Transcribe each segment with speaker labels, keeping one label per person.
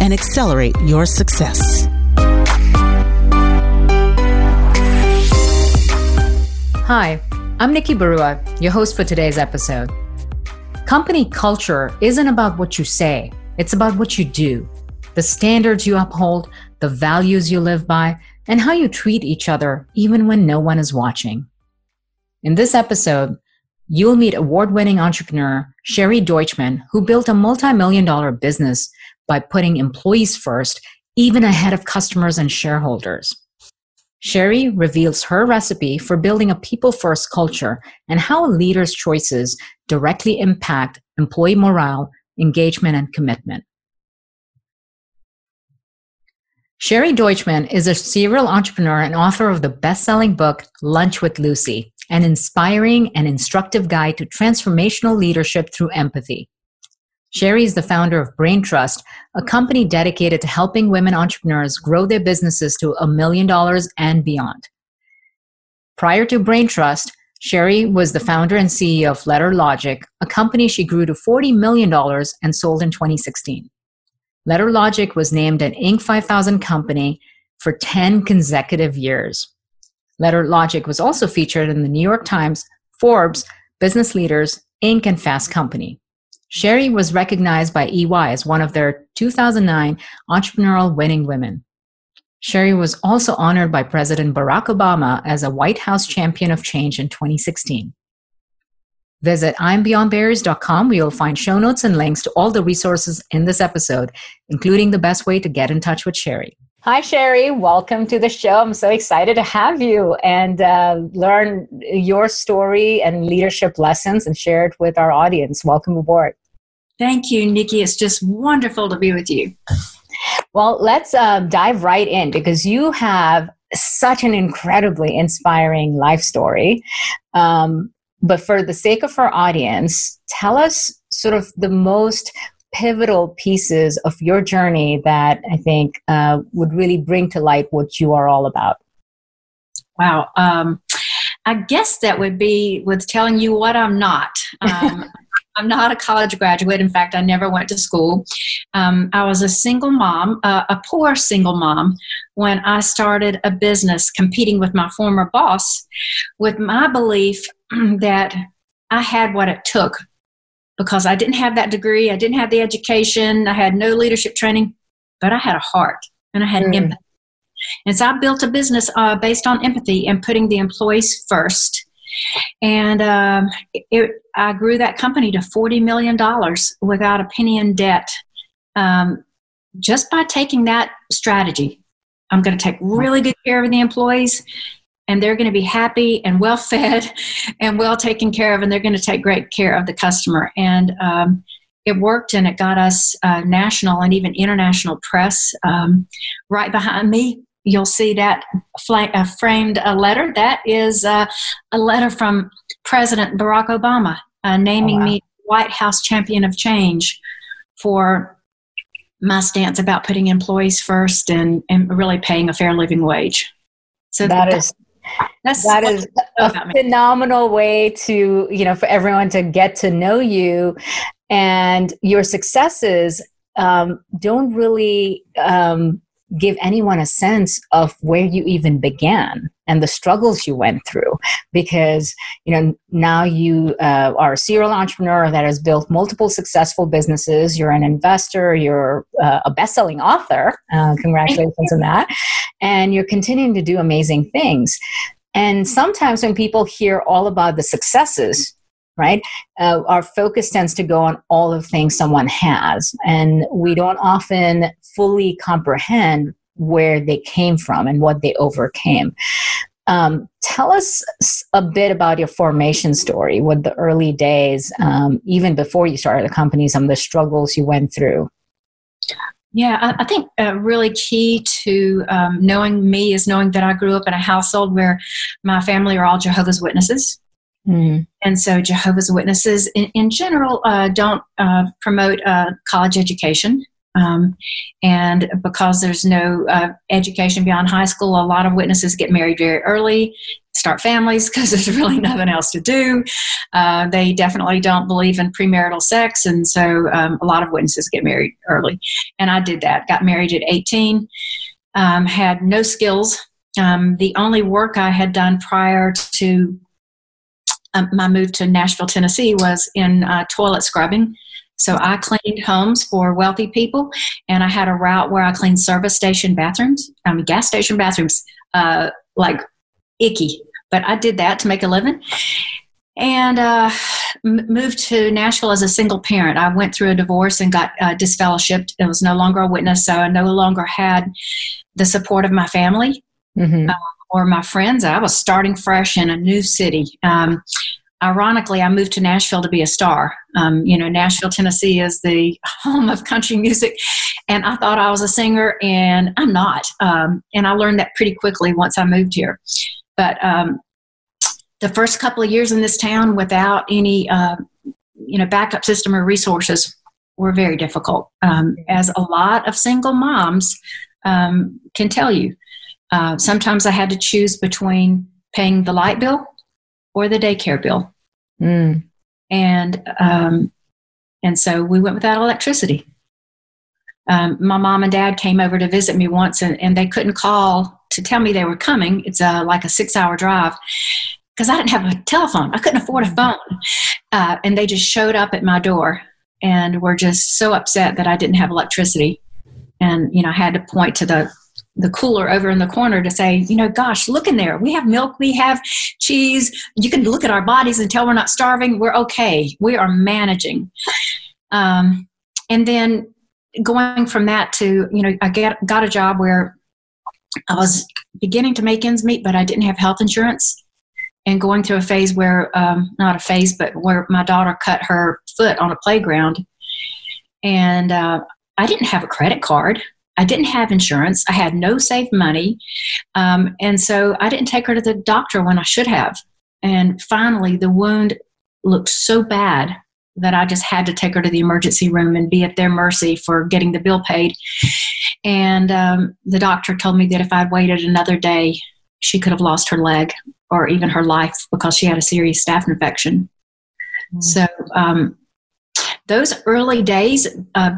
Speaker 1: and accelerate your success.
Speaker 2: Hi, I'm Nikki Barua, your host for today's episode. Company culture isn't about what you say, it's about what you do, the standards you uphold, the values you live by, and how you treat each other even when no one is watching. In this episode, you'll meet award winning entrepreneur Sherry Deutschmann, who built a multi million dollar business by putting employees first, even ahead of customers and shareholders. Sherry reveals her recipe for building a people first culture and how a leader's choices directly impact employee morale, engagement, and commitment. Sherry Deutschmann is a serial entrepreneur and author of the best selling book, Lunch with Lucy, an inspiring and instructive guide to transformational leadership through empathy. Sherry is the founder of Brain Trust, a company dedicated to helping women entrepreneurs grow their businesses to a million dollars and beyond. Prior to Brain Trust, Sherry was the founder and CEO of Letter Logic, a company she grew to $40 million and sold in 2016. Letter Logic was named an Inc. 5000 company for 10 consecutive years. Letter Logic was also featured in the New York Times, Forbes, Business Leaders, Inc., and Fast Company. Sherry was recognized by EY as one of their 2009 Entrepreneurial Winning Women. Sherry was also honored by President Barack Obama as a White House Champion of Change in 2016. Visit I'mBeyondBarriers.com where you'll find show notes and links to all the resources in this episode, including the best way to get in touch with Sherry. Hi, Sherry. Welcome to the show. I'm so excited to have you and uh, learn your story and leadership lessons and share it with our audience. Welcome aboard.
Speaker 3: Thank you, Nikki. It's just wonderful to be with you.
Speaker 2: Well, let's uh, dive right in because you have such an incredibly inspiring life story. Um, but for the sake of our audience, tell us sort of the most pivotal pieces of your journey that I think uh, would really bring to light what you are all about?
Speaker 3: Wow. Um, I guess that would be with telling you what I'm not. Um, I'm not a college graduate. In fact, I never went to school. Um, I was a single mom, uh, a poor single mom, when I started a business competing with my former boss with my belief that I had what it took because I didn't have that degree, I didn't have the education, I had no leadership training, but I had a heart and I had mm. empathy. And so I built a business uh, based on empathy and putting the employees first. And um, it, I grew that company to $40 million without a penny in debt um, just by taking that strategy. I'm going to take really good care of the employees and they're going to be happy and well fed and well taken care of, and they're going to take great care of the customer. And um, it worked, and it got us uh, national and even international press. Um, right behind me, you'll see that fl- uh, framed a letter. That is uh, a letter from President Barack Obama uh, naming oh, wow. me White House Champion of Change for my stance about putting employees first and, and really paying a fair living wage.
Speaker 2: So that, that is that's that is a phenomenal way to you know for everyone to get to know you and your successes um, don't really um, give anyone a sense of where you even began and the struggles you went through. Because you know now you uh, are a serial entrepreneur that has built multiple successful businesses. You're an investor. You're uh, a best-selling author. Uh, congratulations on that. And you're continuing to do amazing things. And sometimes when people hear all about the successes right? Uh, our focus tends to go on all of things someone has, and we don't often fully comprehend where they came from and what they overcame. Um, tell us a bit about your formation story, what the early days, um, even before you started the company, some of the struggles you went through.
Speaker 3: Yeah, I, I think uh, really key to um, knowing me is knowing that I grew up in a household where my family are all Jehovah's Witnesses. Mm. And so, Jehovah's Witnesses in, in general uh, don't uh, promote uh, college education. Um, and because there's no uh, education beyond high school, a lot of witnesses get married very early, start families because there's really nothing else to do. Uh, they definitely don't believe in premarital sex, and so um, a lot of witnesses get married early. And I did that. Got married at 18. Um, had no skills. Um, the only work I had done prior to um, my move to Nashville, Tennessee, was in uh, toilet scrubbing so I cleaned homes for wealthy people, and I had a route where I cleaned service station bathrooms, I mean gas station bathrooms, uh, like icky. But I did that to make a living, and uh, moved to Nashville as a single parent. I went through a divorce and got uh, disfellowshipped. I was no longer a witness, so I no longer had the support of my family. Mm-hmm. Uh, or my friends. I was starting fresh in a new city. Um, ironically, I moved to Nashville to be a star. Um, you know, Nashville, Tennessee is the home of country music, and I thought I was a singer, and I'm not. Um, and I learned that pretty quickly once I moved here. But um, the first couple of years in this town, without any, uh, you know, backup system or resources, were very difficult. Um, as a lot of single moms um, can tell you, uh, sometimes I had to choose between paying the light bill or the daycare bill. Mm. And um, and so we went without electricity. Um, my mom and dad came over to visit me once, and, and they couldn't call to tell me they were coming. It's a, like a six-hour drive because I didn't have a telephone. I couldn't afford a phone, uh, and they just showed up at my door and were just so upset that I didn't have electricity. And you know, I had to point to the the cooler over in the corner to say, you know, gosh, look in there. We have milk, we have cheese. You can look at our bodies and tell we're not starving. We're okay. We are managing. Um, and then going from that to, you know, I get, got a job where I was beginning to make ends meet, but I didn't have health insurance. And going through a phase where, um, not a phase, but where my daughter cut her foot on a playground. And uh, I didn't have a credit card. I didn't have insurance. I had no saved money. Um, and so I didn't take her to the doctor when I should have. And finally, the wound looked so bad that I just had to take her to the emergency room and be at their mercy for getting the bill paid. And um, the doctor told me that if I'd waited another day, she could have lost her leg or even her life because she had a serious staph infection. Mm. So, um, those early days uh,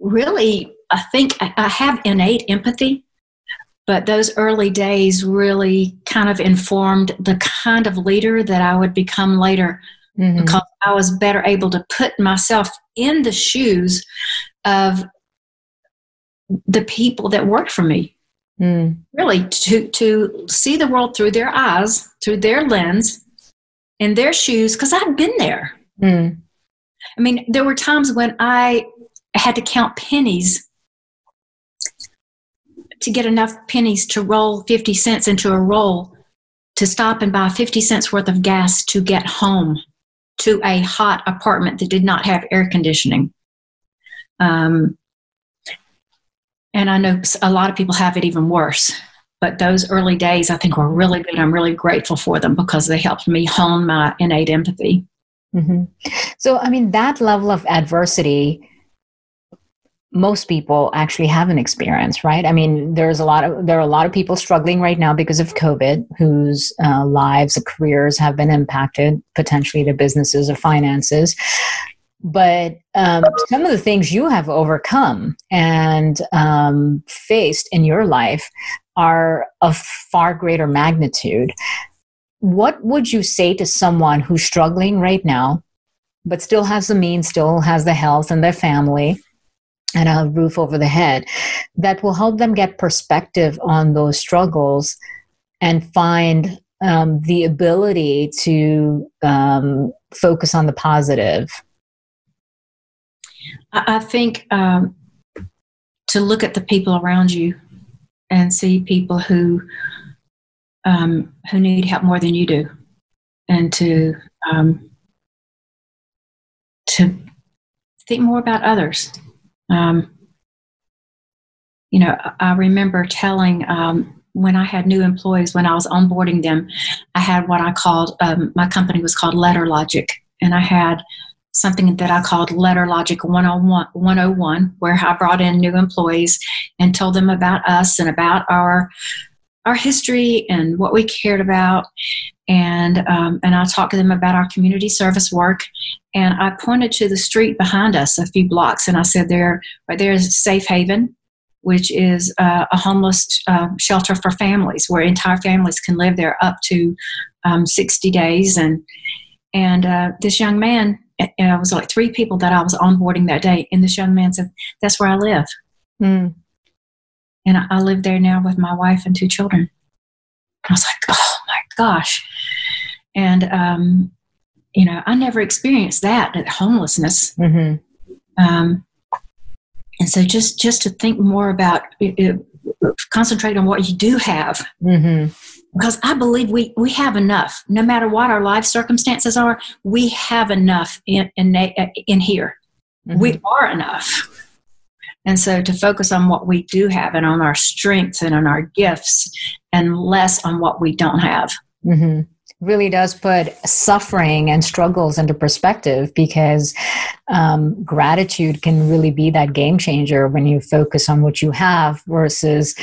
Speaker 3: really I think I have innate empathy, but those early days really kind of informed the kind of leader that I would become later mm-hmm. because I was better able to put myself in the shoes of the people that worked for me. Mm. Really, to, to see the world through their eyes, through their lens, in their shoes, because I'd been there. Mm. I mean, there were times when I had to count pennies to get enough pennies to roll 50 cents into a roll to stop and buy 50 cents worth of gas to get home to a hot apartment that did not have air conditioning. Um, and I know a lot of people have it even worse. But those early days, I think, were really good. I'm really grateful for them because they helped me hone my innate empathy.
Speaker 2: Mm-hmm. So, I mean, that level of adversity most people actually haven't experienced right? I mean there's a lot of there are a lot of people struggling right now because of covid whose uh, lives and careers have been impacted potentially their businesses or finances. But um, some of the things you have overcome and um, faced in your life are of far greater magnitude. What would you say to someone who's struggling right now but still has the means still has the health and their family and a roof over the head that will help them get perspective on those struggles and find um, the ability to um, focus on the positive.
Speaker 3: I think um, to look at the people around you and see people who um, who need help more than you do and to um, to think more about others um, you know, I remember telling um, when I had new employees, when I was onboarding them, I had what I called, um, my company was called Letter Logic. And I had something that I called Letter Logic 101, 101 where I brought in new employees and told them about us and about our our history and what we cared about. And, um, and I talked to them about our community service work. And I pointed to the street behind us a few blocks and I said, there, right there is Safe Haven which is uh, a homeless uh, shelter for families where entire families can live there up to um, 60 days. And, and uh, this young man, it was like three people that I was onboarding that day. And this young man said, That's where I live. Mm. And I, I live there now with my wife and two children. I was like, Oh my gosh. And, um, you know, I never experienced that, that homelessness. Mm-hmm. Um, and so just just to think more about it, concentrate on what you do have mm-hmm. because i believe we we have enough no matter what our life circumstances are we have enough in in, in here mm-hmm. we are enough and so to focus on what we do have and on our strengths and on our gifts and less on what we don't have
Speaker 2: mm-hmm really does put suffering and struggles into perspective because um, gratitude can really be that game changer when you focus on what you have versus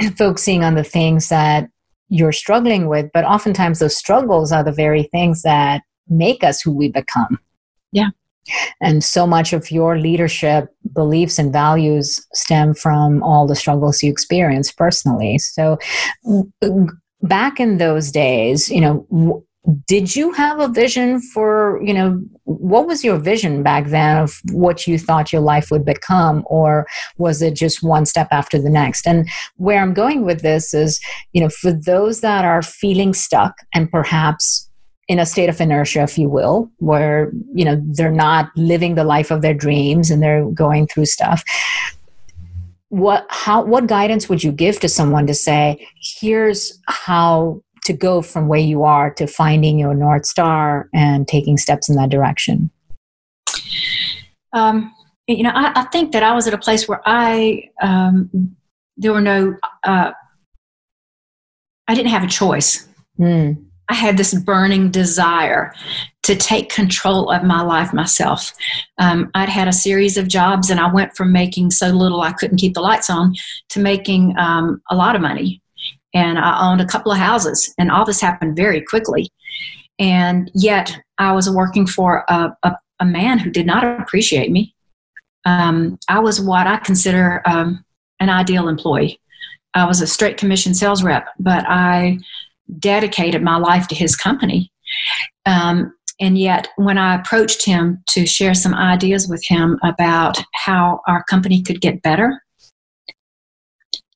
Speaker 2: focusing on the things that you're struggling with. But oftentimes, those struggles are the very things that make us who we become.
Speaker 3: Yeah.
Speaker 2: And so much of your leadership beliefs and values stem from all the struggles you experienced personally. So, mm, back in those days, you know, did you have a vision for, you know, what was your vision back then of what you thought your life would become? Or was it just one step after the next? And where I'm going with this is, you know, for those that are feeling stuck and perhaps in a state of inertia if you will where you know they're not living the life of their dreams and they're going through stuff. What how what guidance would you give to someone to say here's how to go from where you are to finding your north star and taking steps in that direction
Speaker 3: um, you know I, I, think that i was at a place where i um, there were no uh, i didn't have a choice. Mm. I had this burning desire to take control of my life myself. Um, I'd had a series of jobs, and I went from making so little I couldn't keep the lights on to making um, a lot of money. And I owned a couple of houses, and all this happened very quickly. And yet, I was working for a, a, a man who did not appreciate me. Um, I was what I consider um, an ideal employee. I was a straight commission sales rep, but I dedicated my life to his company. Um, and yet, when I approached him to share some ideas with him about how our company could get better,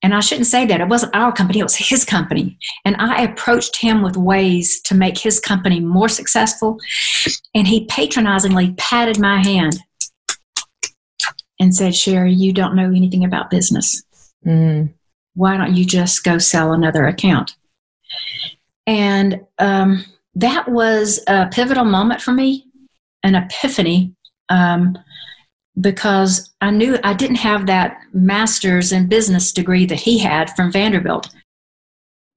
Speaker 3: and I shouldn't say that, it wasn't our company, it was his company. And I approached him with ways to make his company more successful. And he patronizingly patted my hand and said, Sherry, you don't know anything about business. Mm. Why don't you just go sell another account? And um, that was a pivotal moment for me, an epiphany, um, because I knew I didn't have that master's in business degree that he had from Vanderbilt,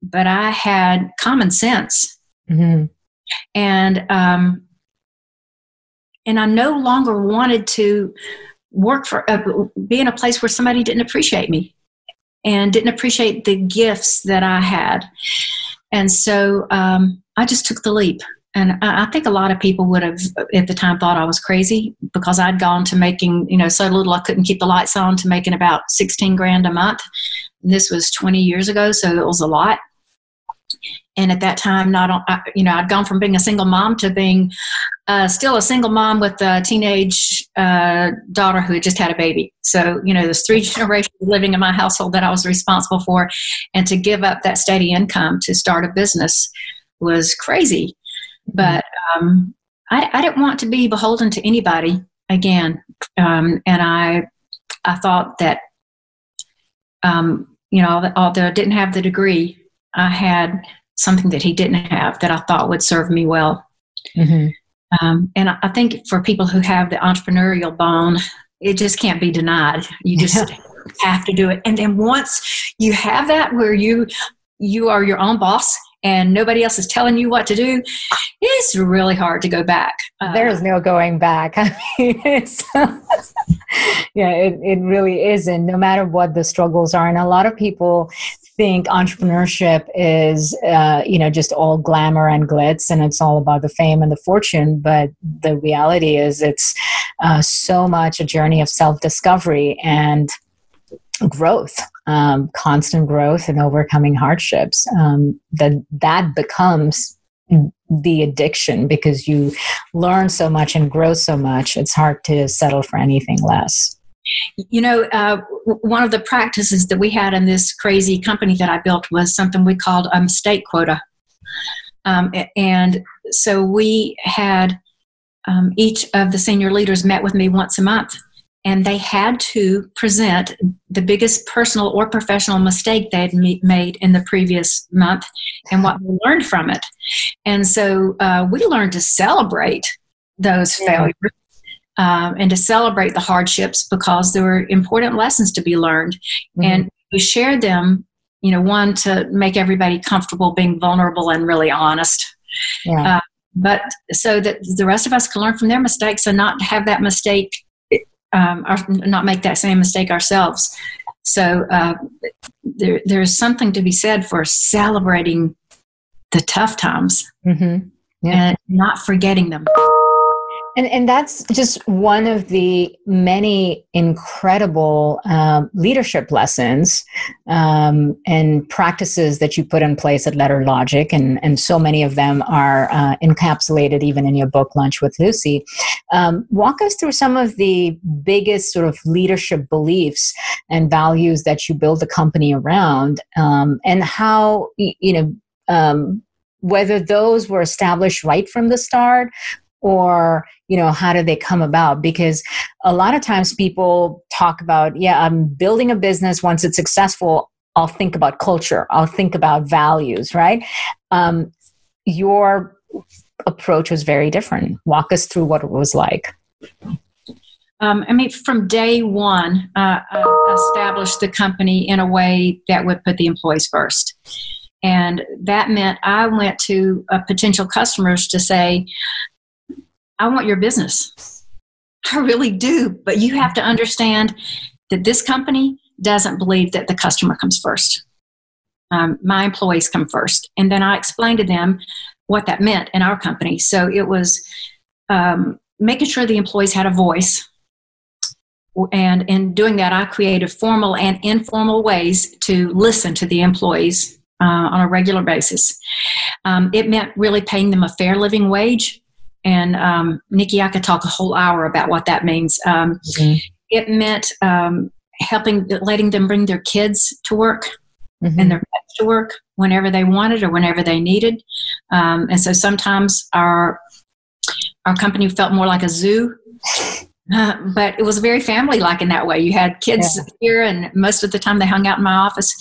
Speaker 3: but I had common sense. Mm-hmm. And um, and I no longer wanted to work for uh, be in a place where somebody didn't appreciate me and didn't appreciate the gifts that I had. And so um, I just took the leap. And I think a lot of people would have at the time thought I was crazy because I'd gone to making, you know, so little I couldn't keep the lights on to making about 16 grand a month. And this was 20 years ago, so it was a lot. And at that time, not you know, I'd gone from being a single mom to being uh, still a single mom with a teenage uh, daughter who had just had a baby. So, you know, there's three generations living in my household that I was responsible for. And to give up that steady income to start a business was crazy. Mm-hmm. But um, I, I, didn't want to be beholden to anybody again. Um, and I, I thought that, um, you know, although I didn't have the degree, I had something that he didn't have that I thought would serve me well. Mm-hmm. Um, and I think for people who have the entrepreneurial bone, it just can't be denied. You just have to do it. And then once you have that where you you are your own boss and nobody else is telling you what to do, it's really hard to go back.
Speaker 2: Uh, There's no going back. I mean, it's yeah, it, it really isn't, no matter what the struggles are. And a lot of people think entrepreneurship is, uh, you know, just all glamour and glitz and it's all about the fame and the fortune. But the reality is, it's uh, so much a journey of self discovery and growth, um, constant growth and overcoming hardships. Um, that that becomes the addiction because you learn so much and grow so much. It's hard to settle for anything less.
Speaker 3: You know, uh, one of the practices that we had in this crazy company that I built was something we called a mistake quota. Um, and so we had um, each of the senior leaders met with me once a month and they had to present the biggest personal or professional mistake they had made in the previous month and what they learned from it. And so uh, we learned to celebrate those yeah. failures um, and to celebrate the hardships because there were important lessons to be learned. Mm-hmm. And we shared them, you know, one to make everybody comfortable being vulnerable and really honest. Yeah. Uh, but so that the rest of us can learn from their mistakes and not have that mistake um, or not make that same mistake ourselves. So uh, there, there's something to be said for celebrating the tough times mm-hmm. yeah. and not forgetting them.
Speaker 2: And, and that's just one of the many incredible um, leadership lessons um, and practices that you put in place at Letter Logic. And, and so many of them are uh, encapsulated even in your book, Lunch with Lucy. Um, walk us through some of the biggest sort of leadership beliefs and values that you build the company around um, and how, you know, um, whether those were established right from the start or you know how do they come about? Because a lot of times people talk about yeah i'm building a business. Once it's successful i'll think about culture. I'll think about values right? Um, your approach was very different. Walk us through what it was like.
Speaker 3: Um, I mean, from day one, uh, I established the company in a way that would put the employees first. And that meant I went to uh, potential customers to say, I want your business. I really do. But you have to understand that this company doesn't believe that the customer comes first. Um, my employees come first. And then I explained to them what that meant in our company. So it was um, making sure the employees had a voice. And in doing that, I created formal and informal ways to listen to the employees uh, on a regular basis. Um, it meant really paying them a fair living wage and um, Nikki, I could talk a whole hour about what that means. Um, mm-hmm. It meant um, helping, letting them bring their kids to work mm-hmm. and their pets to work whenever they wanted or whenever they needed. Um, and so sometimes our our company felt more like a zoo. Uh, but it was very family like in that way. You had kids yeah. here, and most of the time they hung out in my office.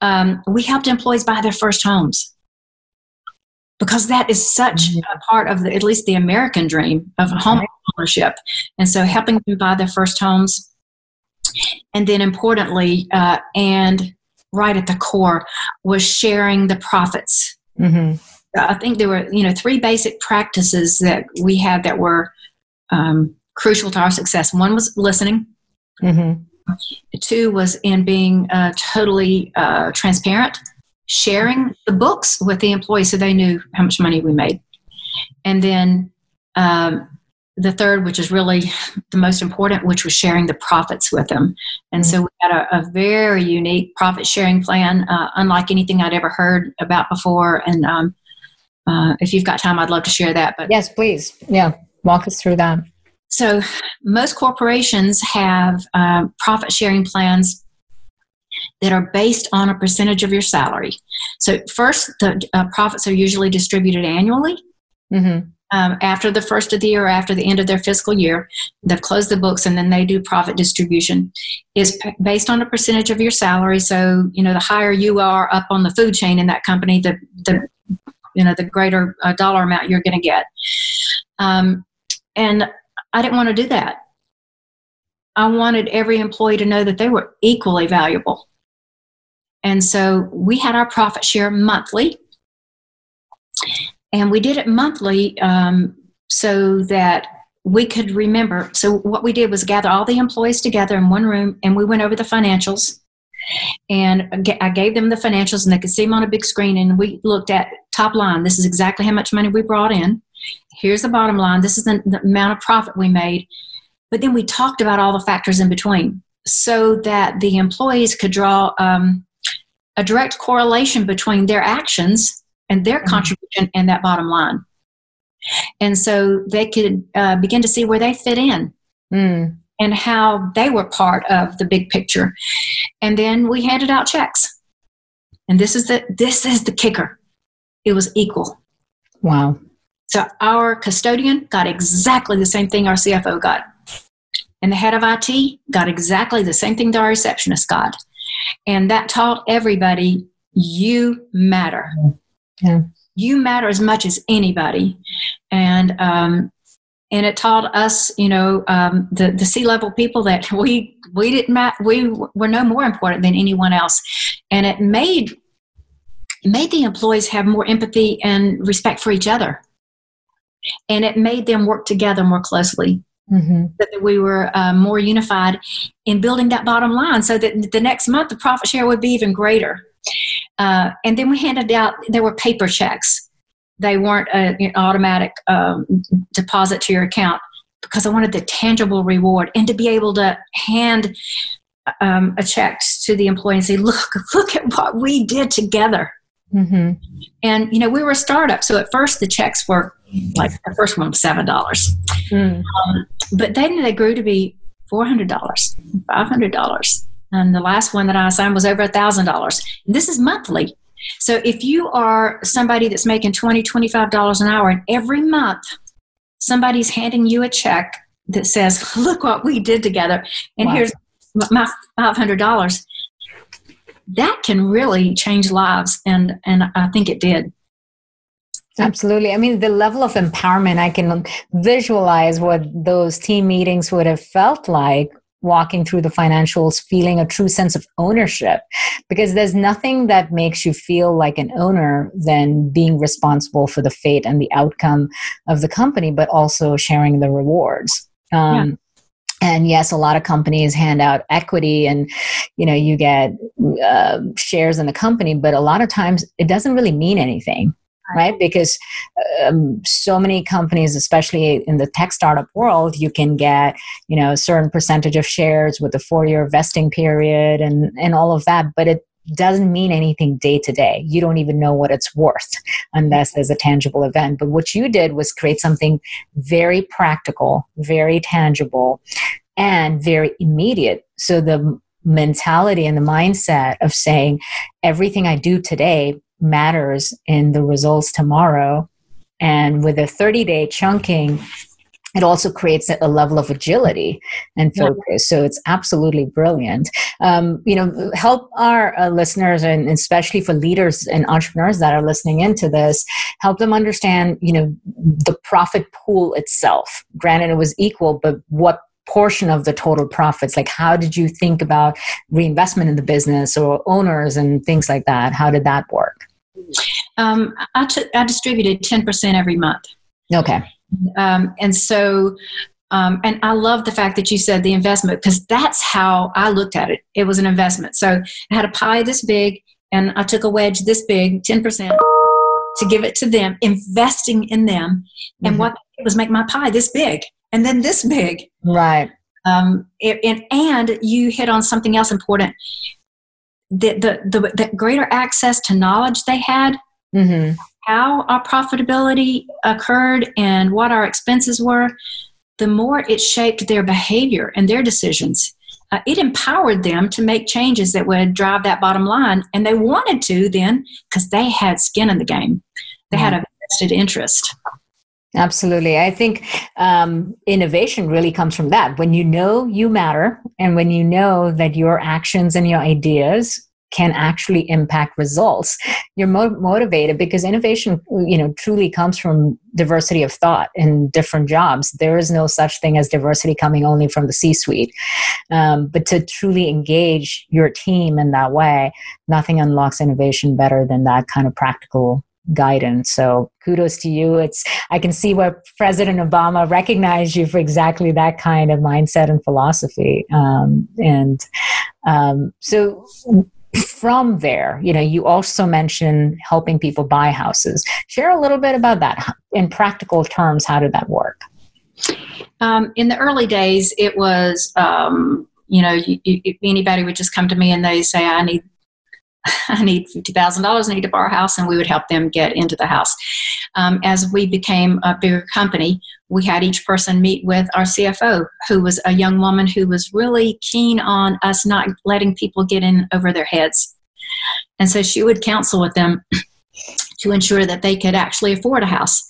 Speaker 3: Um, we helped employees buy their first homes because that is such mm-hmm. a part of the, at least the American dream of home ownership. And so helping them buy their first homes. And then importantly, uh, and right at the core was sharing the profits. Mm-hmm. I think there were, you know, three basic practices that we had that were um, crucial to our success. One was listening. Mm-hmm. Two was in being uh, totally uh, transparent sharing the books with the employees so they knew how much money we made. And then um, the third, which is really the most important, which was sharing the profits with them. And mm-hmm. so we had a, a, very unique profit sharing plan, uh, unlike anything I'd ever heard about before. And um, uh, if you've got time, I'd love to share that.
Speaker 2: But yes, please, yeah, walk us through that.
Speaker 3: So most corporations have uh, profit sharing plans that are based on a percentage of your salary. So, first, the uh, profits are usually distributed annually. Mm-hmm. Um, after the first of the year or after the end of their fiscal year, they've closed the books and then they do profit distribution. Is p- based on a percentage of your salary. So, you know, the higher you are up on the food chain in that company, the the you know the greater uh, dollar amount you're going to get. Um, and I didn't want to do that. I wanted every employee to know that they were equally valuable. And so we had our profit share monthly. And we did it monthly um, so that we could remember. So, what we did was gather all the employees together in one room and we went over the financials. And I gave them the financials and they could see them on a big screen. And we looked at top line this is exactly how much money we brought in. Here's the bottom line this is the, the amount of profit we made. But then we talked about all the factors in between so that the employees could draw um, a direct correlation between their actions and their mm-hmm. contribution and that bottom line. And so they could uh, begin to see where they fit in mm. and how they were part of the big picture. And then we handed out checks. And this is the this is the kicker. It was equal.
Speaker 2: Wow.
Speaker 3: So our custodian got exactly the same thing our CFO got. And the head of IT got exactly the same thing that our receptionist got. And that taught everybody you matter. Yeah. You matter as much as anybody. And um, and it taught us, you know, um, the the C level people that we we didn't ma- we were no more important than anyone else, and it made it made the employees have more empathy and respect for each other, and it made them work together more closely. Mm-hmm. That we were uh, more unified in building that bottom line, so that the next month the profit share would be even greater. Uh, and then we handed out there were paper checks; they weren't an automatic um, deposit to your account because I wanted the tangible reward and to be able to hand um, a check to the employee and say, "Look, look at what we did together." Mm-hmm. And you know, we were a startup, so at first the checks were like the first one was seven dollars, mm. um, but then they grew to be four hundred dollars, five hundred dollars, and the last one that I signed was over a thousand dollars. This is monthly, so if you are somebody that's making twenty, twenty-five dollars an hour, and every month somebody's handing you a check that says, "Look what we did together," and wow. here's my five hundred dollars that can really change lives and and i think it did.
Speaker 2: Absolutely. I mean the level of empowerment i can visualize what those team meetings would have felt like walking through the financials feeling a true sense of ownership because there's nothing that makes you feel like an owner than being responsible for the fate and the outcome of the company but also sharing the rewards. Um, and yes a lot of companies hand out equity and you know you get uh, shares in the company but a lot of times it doesn't really mean anything right. because um, so many companies especially in the tech startup world you can get you know a certain percentage of shares with a four year vesting period and and all of that but it doesn't mean anything day to day. You don't even know what it's worth unless there's a tangible event. But what you did was create something very practical, very tangible, and very immediate. So the mentality and the mindset of saying everything I do today matters in the results tomorrow. And with a 30 day chunking, it also creates a level of agility and focus. Yeah. So it's absolutely brilliant. Um, you know, help our uh, listeners and especially for leaders and entrepreneurs that are listening into this, help them understand, you know, the profit pool itself. Granted, it was equal, but what portion of the total profits like how did you think about reinvestment in the business or owners and things like that how did that work
Speaker 3: um, I, t- I distributed 10% every month
Speaker 2: okay
Speaker 3: um, and so, um, and I love the fact that you said the investment because that's how I looked at it. It was an investment. So I had a pie this big, and I took a wedge this big, 10%, to give it to them, investing in them. And mm-hmm. what it was make my pie this big and then this big.
Speaker 2: Right.
Speaker 3: Um, it, and, and you hit on something else important. The, the, the, the greater access to knowledge they had mm-hmm how our profitability occurred and what our expenses were, the more it shaped their behavior and their decisions. Uh, it empowered them to make changes that would drive that bottom line. And they wanted to then because they had skin in the game, they had a vested interest.
Speaker 2: Absolutely. I think um, innovation really comes from that. When you know you matter and when you know that your actions and your ideas can actually impact results you're mo- motivated because innovation you know truly comes from diversity of thought in different jobs there is no such thing as diversity coming only from the c suite um, but to truly engage your team in that way nothing unlocks innovation better than that kind of practical guidance. So kudos to you. It's I can see where President Obama recognized you for exactly that kind of mindset and philosophy. Um, and um, so from there, you know, you also mentioned helping people buy houses. Share a little bit about that in practical terms. How did that work?
Speaker 3: Um, in the early days, it was, um, you know, you, you, anybody would just come to me and they say, I need I need $50,000, I need to borrow a house, and we would help them get into the house. Um, as we became a bigger company, we had each person meet with our CFO, who was a young woman who was really keen on us not letting people get in over their heads. And so she would counsel with them to ensure that they could actually afford a house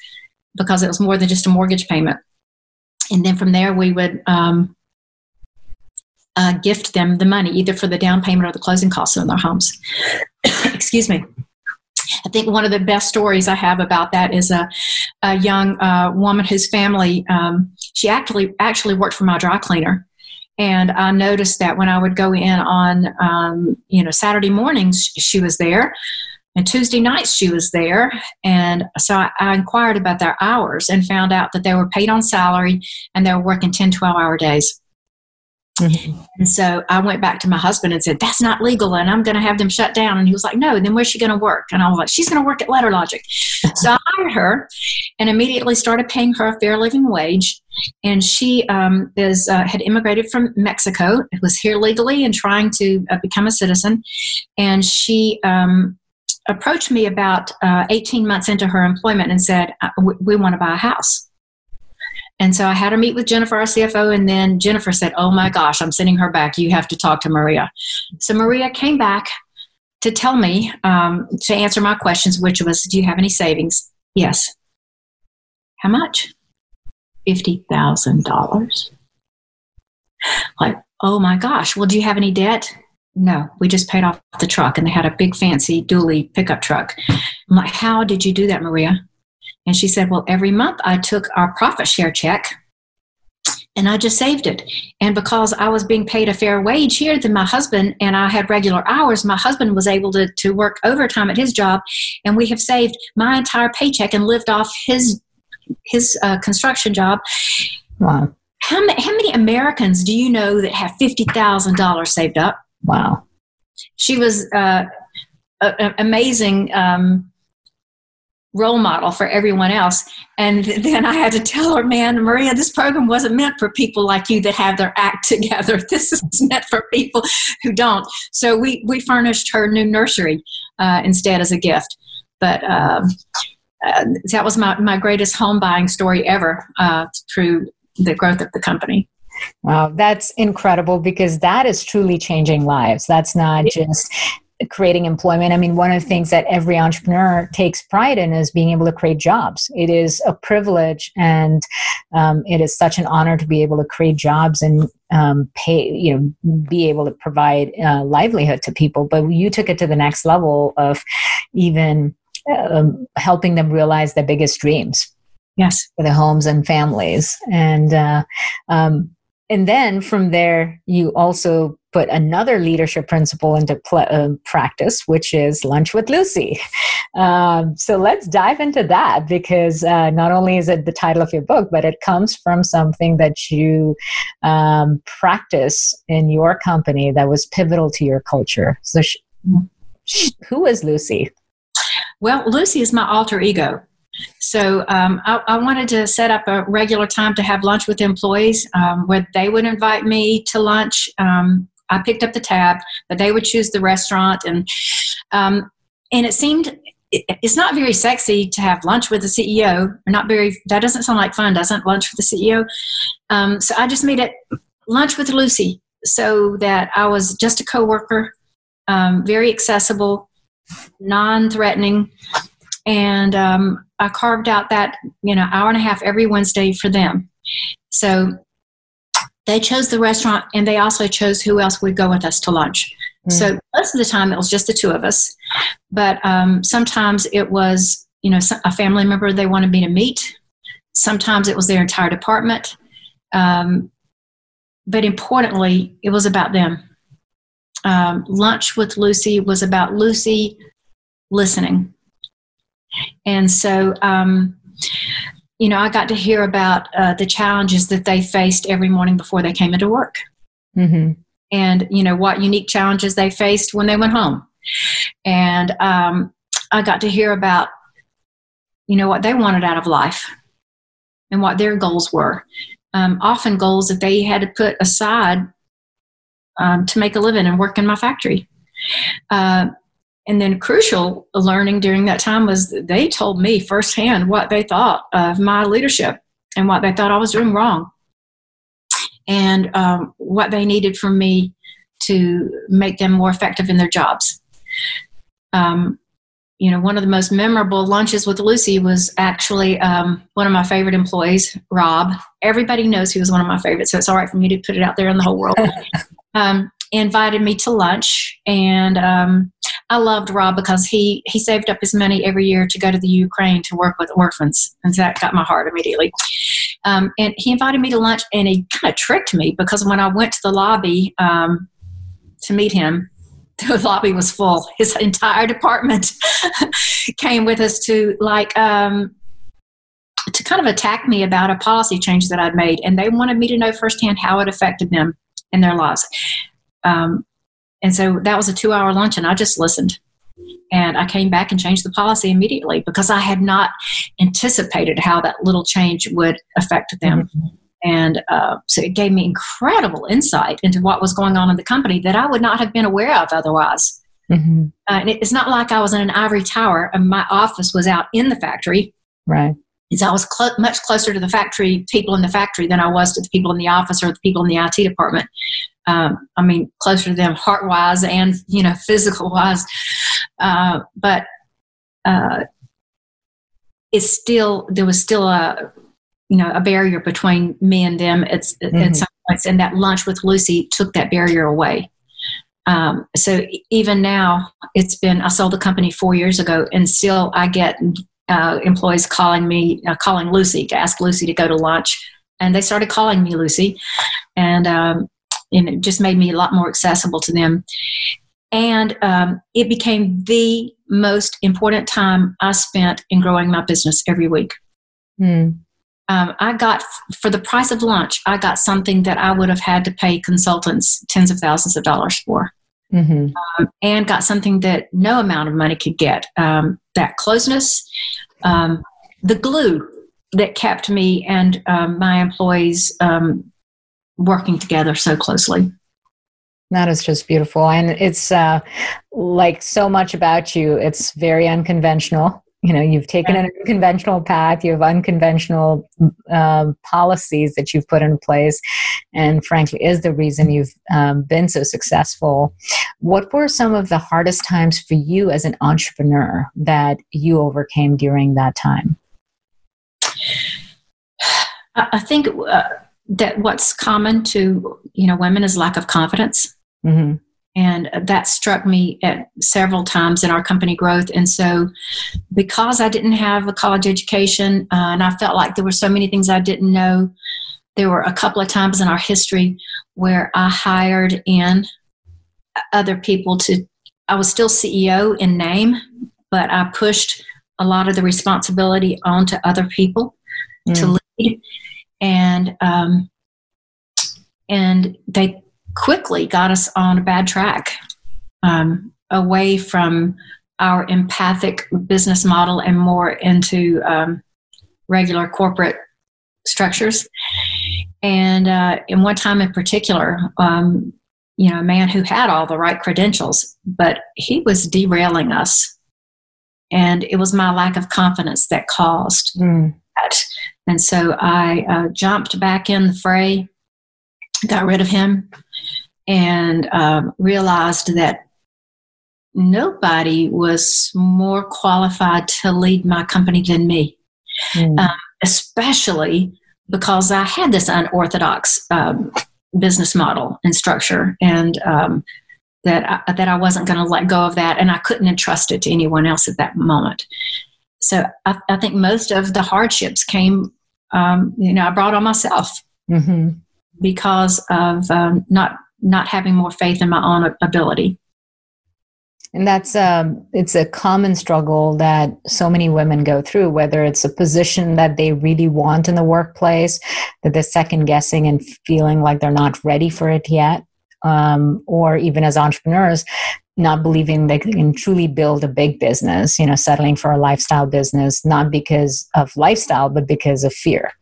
Speaker 3: because it was more than just a mortgage payment. And then from there, we would um, uh, gift them the money, either for the down payment or the closing costs on their homes. Excuse me. I think one of the best stories I have about that is a, a young uh, woman whose family um, she actually actually worked for my dry cleaner, and I noticed that when I would go in on um, you know Saturday mornings she was there, and Tuesday nights she was there, and so I, I inquired about their hours and found out that they were paid on salary and they were working 10, 12 hour days. Mm-hmm. And so I went back to my husband and said, That's not legal and I'm going to have them shut down. And he was like, No, then where's she going to work? And I was like, She's going to work at Letter Logic. so I hired her and immediately started paying her a fair living wage. And she um, is, uh, had immigrated from Mexico, was here legally and trying to uh, become a citizen. And she um, approached me about uh, 18 months into her employment and said, uh, We, we want to buy a house. And so I had her meet with Jennifer, our CFO, and then Jennifer said, Oh my gosh, I'm sending her back. You have to talk to Maria. So Maria came back to tell me, um, to answer my questions, which was, Do you have any savings? Yes. How much? $50,000. Like, oh my gosh, well, do you have any debt? No, we just paid off the truck and they had a big fancy dually pickup truck. I'm like, how did you do that, Maria? And she said, Well, every month I took our profit share check and I just saved it. And because I was being paid a fair wage here than my husband and I had regular hours, my husband was able to, to work overtime at his job. And we have saved my entire paycheck and lived off his his uh, construction job.
Speaker 2: Wow.
Speaker 3: How, ma- how many Americans do you know that have $50,000 saved up?
Speaker 2: Wow.
Speaker 3: She was uh, a, a amazing um, role model for everyone else. And then I had to tell her, man, Maria, this program wasn't meant for people like you that have their act together. This is meant for people who don't. So we, we furnished her new nursery uh, instead as a gift. But um, uh, that was my, my greatest home buying story ever uh, through the growth of the company.
Speaker 2: Wow, that's incredible because that is truly changing lives. That's not just creating employment. I mean, one of the things that every entrepreneur takes pride in is being able to create jobs. It is a privilege and um, it is such an honor to be able to create jobs and um, pay, you know, be able to provide uh, livelihood to people. But you took it to the next level of even um, helping them realize their biggest dreams.
Speaker 3: Yes.
Speaker 2: For their homes and families. And, uh, um, and then from there, you also put another leadership principle into pl- uh, practice, which is lunch with Lucy. Um, so let's dive into that because uh, not only is it the title of your book, but it comes from something that you um, practice in your company that was pivotal to your culture. So, sh- who is Lucy?
Speaker 3: Well, Lucy is my alter ego. So um, I, I, wanted to set up a regular time to have lunch with employees um, where they would invite me to lunch. Um, I picked up the tab, but they would choose the restaurant, and um, and it seemed it's not very sexy to have lunch with the CEO. Or not very. That doesn't sound like fun, doesn't lunch with the CEO? Um, so I just made it lunch with Lucy, so that I was just a coworker, um, very accessible, non-threatening, and um, I carved out that you know hour and a half every Wednesday for them. So they chose the restaurant and they also chose who else would go with us to lunch. Mm. So most of the time it was just the two of us, but um, sometimes it was you know a family member they wanted me to meet. Sometimes it was their entire department, um, but importantly, it was about them. Um, lunch with Lucy was about Lucy listening, and so um, you know I got to hear about uh, the challenges that they faced every morning before they came into work. Mm-hmm. And you know what unique challenges they faced when they went home. And um, i got to hear about you know what they wanted out of life and what their goals were. Um, often goals that they had to put aside um, to make a living and work in my factory. Uh, and then crucial learning during that time was they told me firsthand what they thought of my leadership and what they thought i was doing wrong and um, what they needed from me to make them more effective in their jobs. Um, you know, one of the most memorable lunches with Lucy was actually um, one of my favorite employees, Rob. Everybody knows he was one of my favorites, so it's all right for me to put it out there in the whole world. um, invited me to lunch, and um, I loved Rob because he he saved up his money every year to go to the Ukraine to work with orphans, and that got my heart immediately. Um, and he invited me to lunch, and he kind of tricked me because when I went to the lobby um, to meet him, the lobby was full. His entire department came with us to like um, to kind of attack me about a policy change that I'd made, and they wanted me to know firsthand how it affected them in their lives. Um, and so that was a two-hour lunch, and I just listened. And I came back and changed the policy immediately because I had not anticipated how that little change would affect them. Mm-hmm. And uh, so it gave me incredible insight into what was going on in the company that I would not have been aware of otherwise. Mm-hmm. Uh, and it's not like I was in an ivory tower and my office was out in the factory.
Speaker 2: Right.
Speaker 3: Is I was cl- much closer to the factory people in the factory than I was to the people in the office or the people in the IT department. Um, I mean, closer to them heart wise and you know physical wise. Uh, but uh, it's still there was still a you know a barrier between me and them. It's mm-hmm. at some points, and that lunch with Lucy took that barrier away. Um, so even now, it's been I sold the company four years ago, and still I get uh, employees calling me, uh, calling Lucy to ask Lucy to go to lunch, and they started calling me Lucy, and um, and it just made me a lot more accessible to them. And um, it became the most important time I spent in growing my business every week. Mm. Um, I got, for the price of lunch, I got something that I would have had to pay consultants tens of thousands of dollars for. Mm-hmm. Um, and got something that no amount of money could get. Um, that closeness, um, the glue that kept me and um, my employees um, working together so closely.
Speaker 2: That is just beautiful. And it's uh, like so much about you. It's very unconventional. You know, you've taken an unconventional path, you have unconventional uh, policies that you've put in place, and frankly, is the reason you've um, been so successful. What were some of the hardest times for you as an entrepreneur that you overcame during that time?
Speaker 3: I think. Uh, that what's common to you know women is lack of confidence mm-hmm. and that struck me at several times in our company growth and so because i didn't have a college education uh, and i felt like there were so many things i didn't know there were a couple of times in our history where i hired in other people to i was still ceo in name but i pushed a lot of the responsibility onto other people mm. to lead and um, and they quickly got us on a bad track um, away from our empathic business model and more into um, regular corporate structures. And uh, in one time in particular, um, you know, a man who had all the right credentials, but he was derailing us. And it was my lack of confidence that caused mm. that. And so I uh, jumped back in the fray, got rid of him, and um, realized that nobody was more qualified to lead my company than me, mm. um, especially because I had this unorthodox um, business model and structure. And um, that I, that I wasn't going to let go of that, and I couldn't entrust it to anyone else at that moment. So I, I think most of the hardships came, um, you know, I brought on myself mm-hmm. because of um, not not having more faith in my own ability.
Speaker 2: And that's um, it's a common struggle that so many women go through. Whether it's a position that they really want in the workplace, that they're second guessing and feeling like they're not ready for it yet, um, or even as entrepreneurs, not believing they can truly build a big business. You know, settling for a lifestyle business, not because of lifestyle, but because of fear.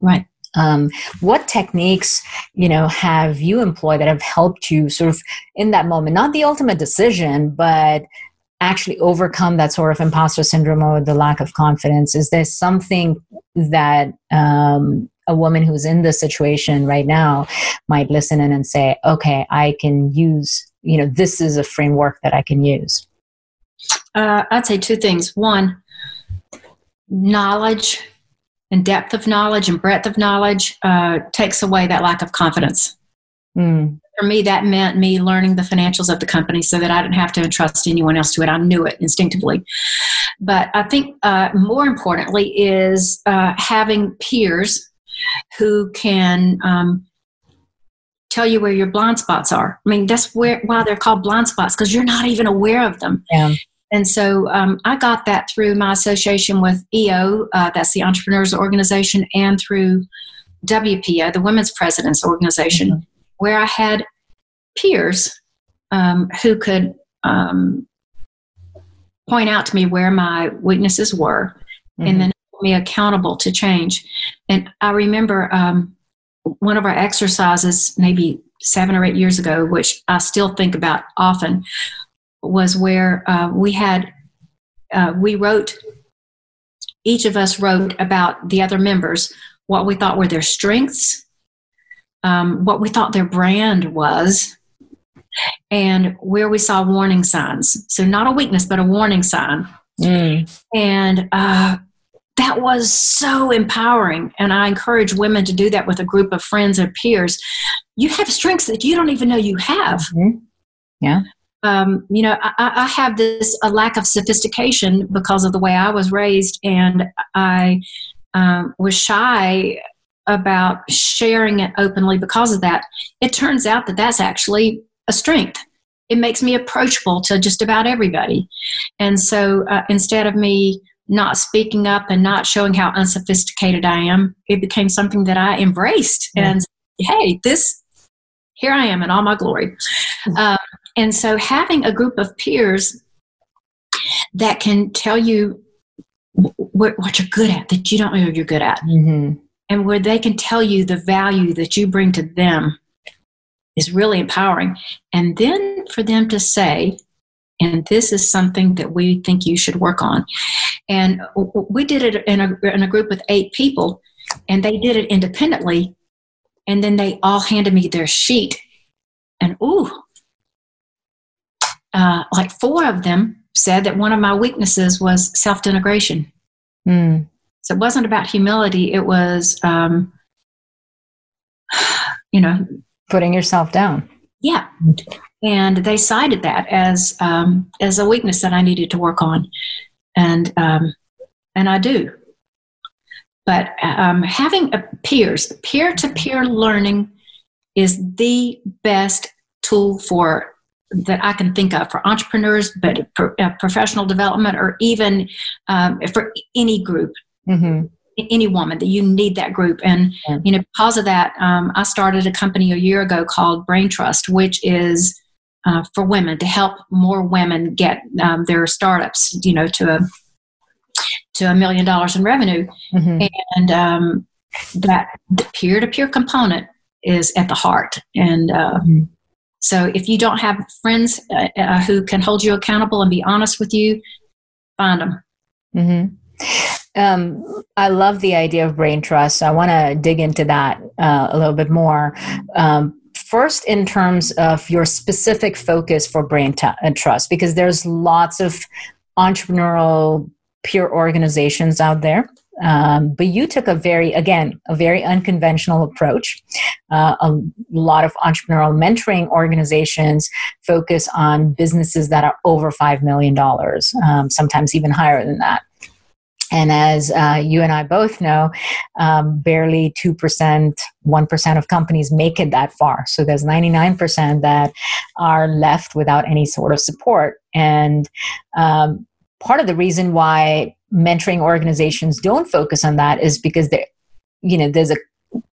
Speaker 3: Right.
Speaker 2: Um, what techniques you know have you employed that have helped you sort of in that moment not the ultimate decision but actually overcome that sort of imposter syndrome or the lack of confidence is there something that um, a woman who's in this situation right now might listen in and say okay i can use you know this is a framework that i can use
Speaker 3: uh, i'd say two things one knowledge and depth of knowledge and breadth of knowledge uh, takes away that lack of confidence. Mm. For me, that meant me learning the financials of the company so that I didn't have to entrust anyone else to it. I knew it instinctively. But I think uh, more importantly is uh, having peers who can um, tell you where your blind spots are. I mean, that's where why they're called blind spots because you're not even aware of them. Yeah. And so um, I got that through my association with EO, uh, that's the Entrepreneurs Organization, and through WPO, the Women's Presidents Organization, mm-hmm. where I had peers um, who could um, point out to me where my weaknesses were mm-hmm. and then me accountable to change. And I remember um, one of our exercises, maybe seven or eight years ago, which I still think about often, was where uh, we had uh, we wrote each of us wrote about the other members what we thought were their strengths um, what we thought their brand was and where we saw warning signs so not a weakness but a warning sign mm. and uh, that was so empowering and i encourage women to do that with a group of friends and peers you have strengths that you don't even know you have mm-hmm.
Speaker 2: yeah
Speaker 3: um, you know, I, I, have this a lack of sophistication because of the way I was raised, and I um, was shy about sharing it openly because of that. It turns out that that's actually a strength. It makes me approachable to just about everybody, and so uh, instead of me not speaking up and not showing how unsophisticated I am, it became something that I embraced and hey, this here I am in all my glory. Um, and so having a group of peers that can tell you what, what you're good at that you don't know you're good at, mm-hmm. and where they can tell you the value that you bring to them is really empowering. And then for them to say, and this is something that we think you should work on. And we did it in a, in a group with eight people, and they did it independently. And then they all handed me their sheet. And ooh, uh, like four of them said that one of my weaknesses was self denigration. Mm. So it wasn't about humility, it was, um, you know,
Speaker 2: putting yourself down.
Speaker 3: Yeah. And they cited that as um, as a weakness that I needed to work on, and um, and I do. But um, having a peers, peer to peer learning, is the best tool for that I can think of for entrepreneurs, but pro, uh, professional development, or even um, for any group, mm-hmm. any woman that you need that group. And you know, because of that, um, I started a company a year ago called Brain Trust, which is uh, for women to help more women get um, their startups, you know, to a to a million dollars in revenue, mm-hmm. and um, that the peer to peer component is at the heart and. Uh, mm-hmm so if you don't have friends uh, uh, who can hold you accountable and be honest with you, find them.
Speaker 2: Mm-hmm. Um, I love the idea of brain trust. I want to dig into that uh, a little bit more. Um, first, in terms of your specific focus for brain t- uh, trust, because there's lots of entrepreneurial peer organizations out there. Um, but you took a very, again, a very unconventional approach. Uh, a lot of entrepreneurial mentoring organizations focus on businesses that are over $5 million, um, sometimes even higher than that. And as uh, you and I both know, um, barely 2%, 1% of companies make it that far. So there's 99% that are left without any sort of support. And um, part of the reason why mentoring organizations don't focus on that is because there, you know, there's a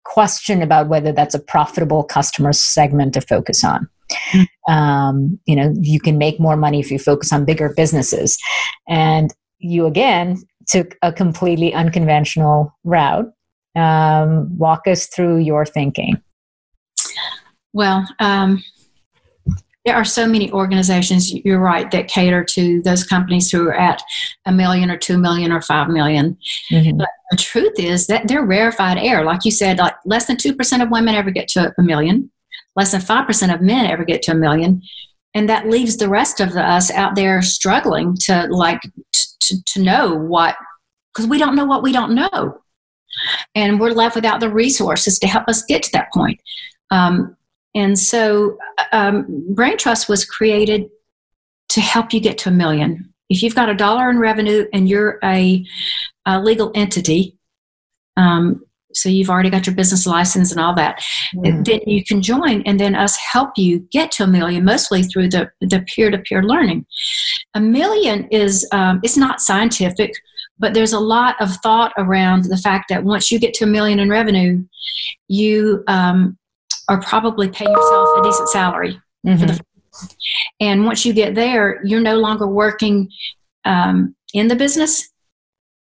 Speaker 2: question about whether that's a profitable customer segment to focus on. Mm-hmm. Um, you know, you can make more money if you focus on bigger businesses. And you again took a completely unconventional route. Um, walk us through your thinking.
Speaker 3: Well, um, there are so many organizations, you're right, that cater to those companies who are at a million or two million or five million. Mm-hmm. But the truth is that they're rarefied air. Like you said, like less than 2% of women ever get to a million, less than 5% of men ever get to a million. And that leaves the rest of us out there struggling to like to, to know what, because we don't know what we don't know. And we're left without the resources to help us get to that point. Um, and so um, Brain Trust was created to help you get to a million. If you've got a dollar in revenue and you're a, a legal entity, um, so you've already got your business license and all that mm. then you can join and then us help you get to a million mostly through the, the peer-to-peer learning a million is um, it's not scientific but there's a lot of thought around the fact that once you get to a million in revenue you um, are probably paying yourself a decent salary mm-hmm. the, and once you get there you're no longer working um, in the business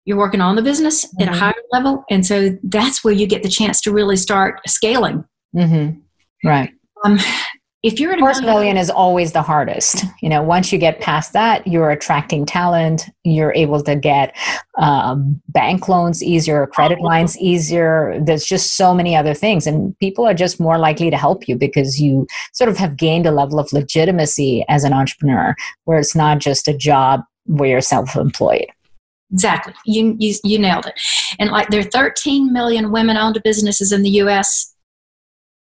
Speaker 3: you're working on the business mm-hmm. at a mm-hmm. higher level and so that's where you get the chance to really start scaling
Speaker 2: mm-hmm. right um, if you're at a first million is always the hardest you know once you get past that you're attracting talent you're able to get um, bank loans easier credit lines easier there's just so many other things and people are just more likely to help you because you sort of have gained a level of legitimacy as an entrepreneur where it's not just a job where you're self-employed
Speaker 3: Exactly. You, you, you nailed it. And like there are 13 million women owned businesses in the US,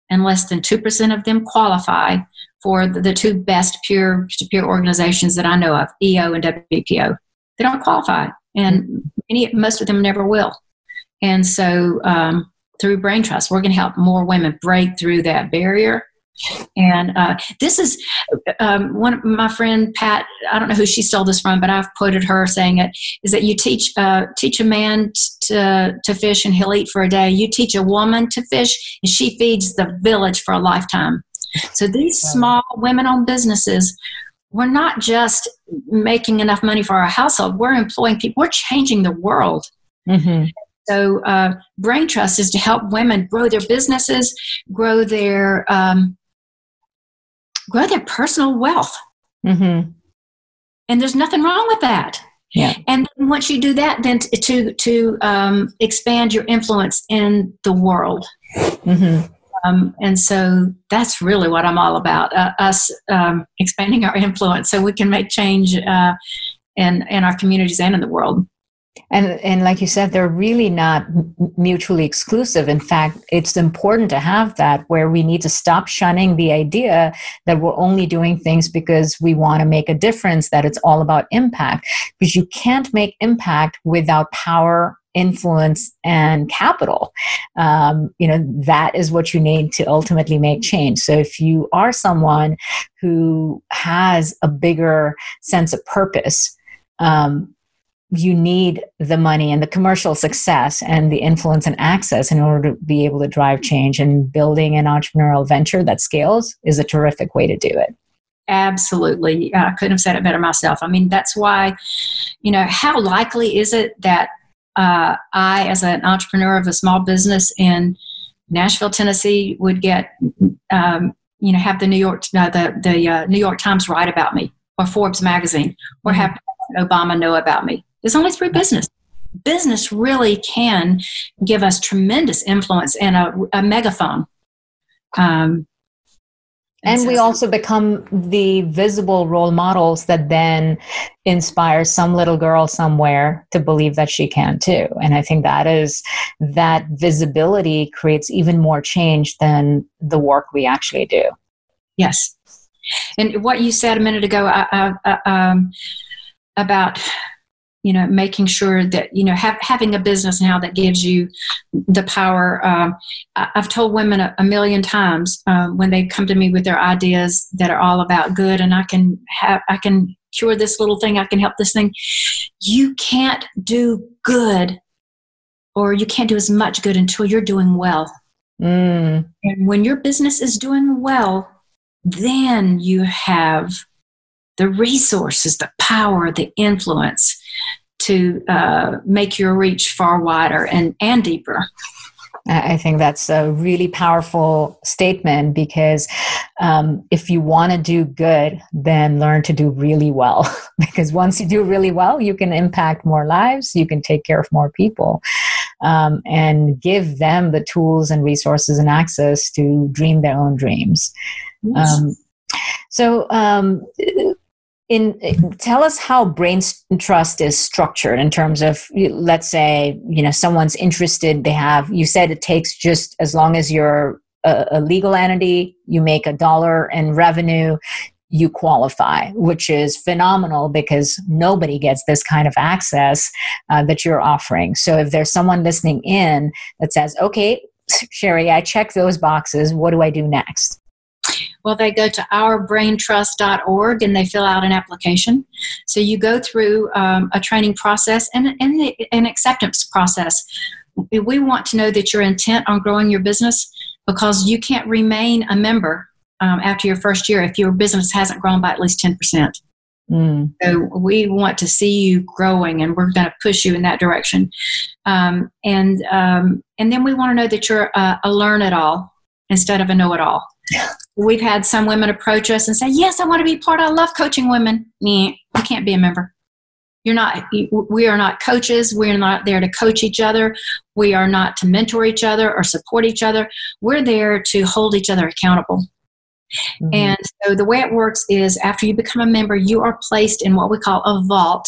Speaker 3: and less than 2% of them qualify for the, the two best peer to peer organizations that I know of, EO and WPO. They don't qualify, and many, most of them never will. And so, um, through Brain Trust, we're going to help more women break through that barrier and uh, this is um, one of my friend Pat. I don't know who she stole this from, but I've quoted her saying it is that you teach uh, teach a man to to fish and he'll eat for a day. You teach a woman to fish and she feeds the village for a lifetime. So these small women-owned businesses, we're not just making enough money for our household. We're employing people. We're changing the world. Mm-hmm. So, uh, Brain Trust is to help women grow their businesses, grow their um, grow their personal wealth. Mm-hmm. And there's nothing wrong with that.
Speaker 2: Yeah.
Speaker 3: And once you do that, then to to um, expand your influence in the world. Mm-hmm. Um, and so that's really what I'm all about: uh, us um, expanding our influence so we can make change uh, in in our communities and in the world
Speaker 2: and and like you said they're really not mutually exclusive. In fact it's important to have that where we need to stop shunning the idea that we're only doing things because we want to make a difference that it's all about impact. Because you can't make impact without power influence and capital. Um, you know that is what you need to ultimately make change. So if you are someone who has a bigger sense of purpose um, you need the money and the commercial success and the influence and access in order to be able to drive change. And building an entrepreneurial venture that scales is a terrific way to do it.
Speaker 3: Absolutely. I couldn't have said it better myself. I mean that's why you know how likely is it that uh, i as an entrepreneur of a small business in nashville tennessee would get um, you know have the new york uh, the, the uh, new york times write about me or forbes magazine or mm-hmm. have obama know about me it's only through business. Business really can give us tremendous influence and a, a megaphone. Um,
Speaker 2: and we also become the visible role models that then inspire some little girl somewhere to believe that she can too and i think that is that visibility creates even more change than the work we actually do
Speaker 3: yes and what you said a minute ago uh, uh, um, about you know making sure that you know have, having a business now that gives you the power um, i've told women a, a million times um, when they come to me with their ideas that are all about good and i can have i can cure this little thing i can help this thing you can't do good or you can't do as much good until you're doing well mm. and when your business is doing well then you have the resources, the power, the influence to uh, make your reach far wider and, and deeper.
Speaker 2: I think that's a really powerful statement because um, if you want to do good, then learn to do really well. because once you do really well, you can impact more lives, you can take care of more people, um, and give them the tools and resources and access to dream their own dreams. Yes. Um, so, um, in tell us how brain trust is structured in terms of let's say you know someone's interested they have you said it takes just as long as you're a, a legal entity you make a dollar in revenue you qualify which is phenomenal because nobody gets this kind of access uh, that you're offering. So if there's someone listening in that says okay sherry i check those boxes what do i do next
Speaker 3: well, they go to ourbraintrust.org and they fill out an application. So you go through um, a training process and, and the, an acceptance process. We want to know that you're intent on growing your business because you can't remain a member um, after your first year if your business hasn't grown by at least 10%. Mm. So we want to see you growing, and we're going to push you in that direction. Um, and um, and then we want to know that you're a, a learn it all instead of a know it all. We've had some women approach us and say, "Yes, I want to be part. I love coaching women." Me, you can't be a member. You're not. We are not coaches. We are not there to coach each other. We are not to mentor each other or support each other. We're there to hold each other accountable. Mm-hmm. And so the way it works is after you become a member, you are placed in what we call a vault.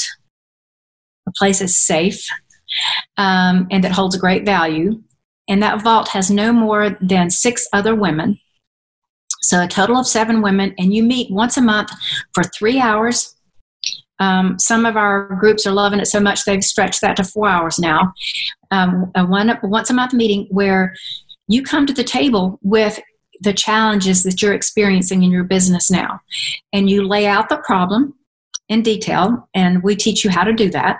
Speaker 3: A place is safe um, and that holds a great value. And that vault has no more than six other women so a total of seven women, and you meet once a month for three hours. Um, some of our groups are loving it so much they've stretched that to four hours now. Um, a one once a month meeting where you come to the table with the challenges that you're experiencing in your business now, and you lay out the problem in detail, and we teach you how to do that.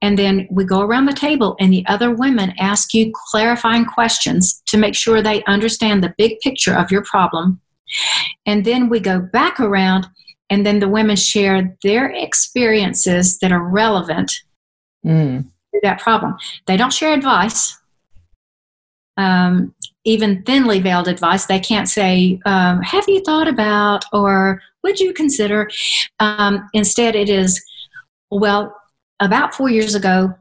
Speaker 3: And then we go around the table, and the other women ask you clarifying questions to make sure they understand the big picture of your problem and then we go back around, and then the women share their experiences that are relevant mm. to that problem. They don't share advice, um, even thinly veiled advice. They can't say, um, Have you thought about, or would you consider? Um, instead, it is, Well, about four years ago,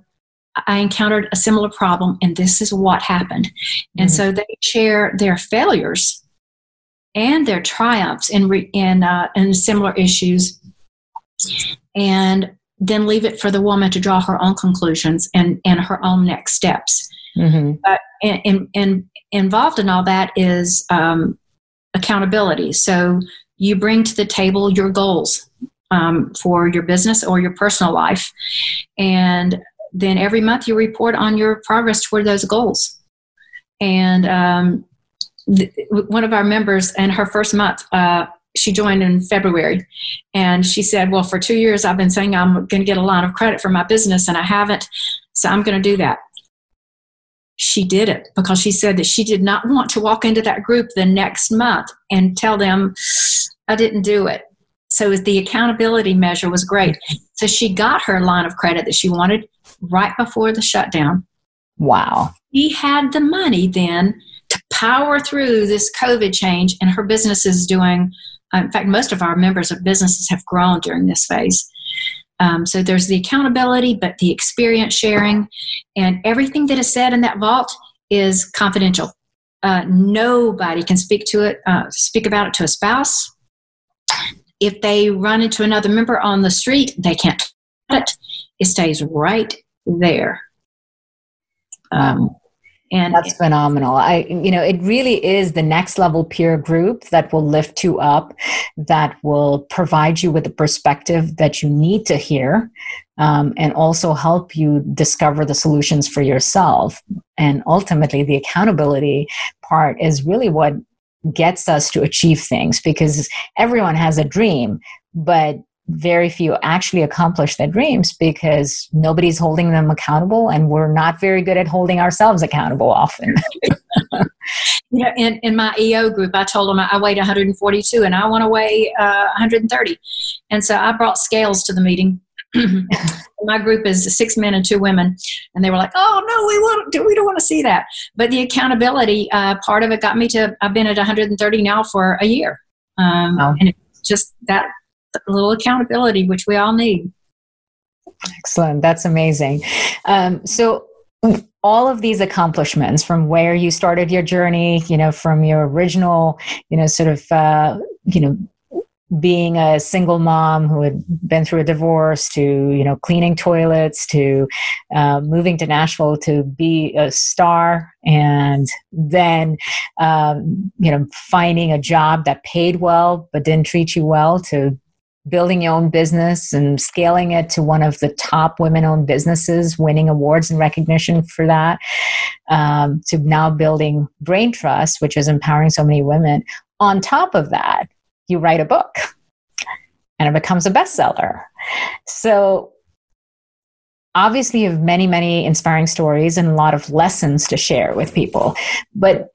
Speaker 3: I encountered a similar problem, and this is what happened. And mm-hmm. so they share their failures and their triumphs in re, in uh, in similar issues, and then leave it for the woman to draw her own conclusions and and her own next steps. Mm-hmm. But in, in, involved in all that is um, accountability. So you bring to the table your goals um, for your business or your personal life, and then every month you report on your progress toward those goals. And um, one of our members in her first month uh, she joined in february. And she said well for two years i've been saying i'm going to get a line of credit for my business and i haven't so i'm going to do that. She did it because she said that she did not want to walk into that group the next month and tell them i didn't do it. So the accountability measure was great. So she got her line of credit that she wanted right before the shutdown.
Speaker 2: Wow.
Speaker 3: He had the money then power through this COVID change, and her business is doing. In fact, most of our members of businesses have grown during this phase. Um, so there's the accountability, but the experience sharing, and everything that is said in that vault is confidential. uh, nobody can speak to it, uh, speak about it to a spouse. If they run into another member on the street, they can't it. It stays right there.
Speaker 2: Um, and that's phenomenal. I, you know, it really is the next level peer group that will lift you up, that will provide you with the perspective that you need to hear, um, and also help you discover the solutions for yourself. And ultimately, the accountability part is really what gets us to achieve things because everyone has a dream, but very few actually accomplish their dreams because nobody's holding them accountable and we're not very good at holding ourselves accountable often.
Speaker 3: You know in, in my eo group i told them i weighed 142 and i want to weigh uh, 130 and so i brought scales to the meeting. My group is six men and two women. And they were like oh no we want we don't want to see that. But the accountability uh, part of it got me to i've been at 130 now for a year. Um, wow. and it's just that a little accountability, which we all need.
Speaker 2: Excellent. That's amazing. Um, so, all of these accomplishments from where you started your journey, you know, from your original, you know, sort of, uh, you know, being a single mom who had been through a divorce to you know cleaning toilets to uh, moving to nashville to be a star and then um, you know finding a job that paid well but didn't treat you well to building your own business and scaling it to one of the top women owned businesses, winning awards and recognition for that, um, to now building Brain Trust, which is empowering so many women. On top of that, you write a book and it becomes a bestseller. So, obviously, you have many, many inspiring stories and a lot of lessons to share with people. But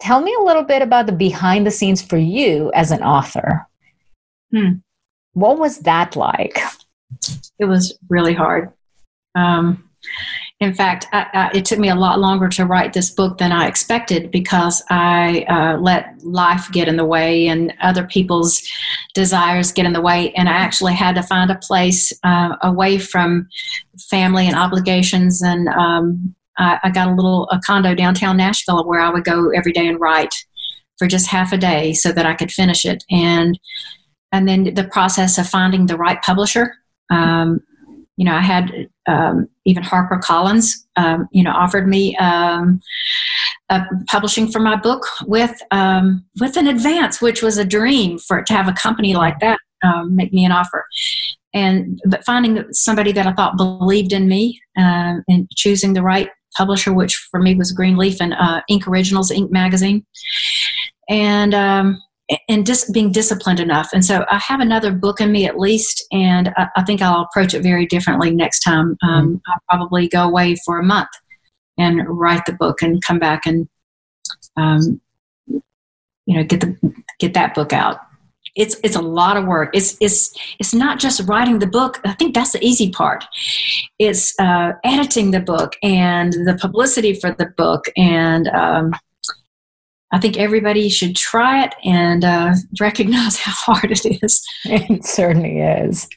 Speaker 2: tell me a little bit about the behind the scenes for you as an author. Hmm. What was that like?
Speaker 3: It was really hard. Um, in fact, I, I, it took me a lot longer to write this book than I expected because I uh, let life get in the way and other people's desires get in the way. And I actually had to find a place uh, away from family and obligations. And um, I, I, got a little a condo downtown Nashville where I would go every day and write for just half a day so that I could finish it. And and then the process of finding the right publisher. Um, you know, I had um, even Harper Collins, um, you know, offered me um, publishing for my book with um, with an advance, which was a dream for to have a company like that um, make me an offer. And but finding somebody that I thought believed in me uh, and choosing the right publisher, which for me was Greenleaf and uh, Inc. Originals, Inc. Magazine, and um, and just being disciplined enough. And so I have another book in me at least, and I, I think I'll approach it very differently next time. Um, mm-hmm. I'll probably go away for a month and write the book and come back and, um, you know, get the get that book out. It's it's a lot of work. It's it's it's not just writing the book. I think that's the easy part. It's uh, editing the book and the publicity for the book and um, I think everybody should try it and uh, recognize how hard it is.
Speaker 2: It certainly is.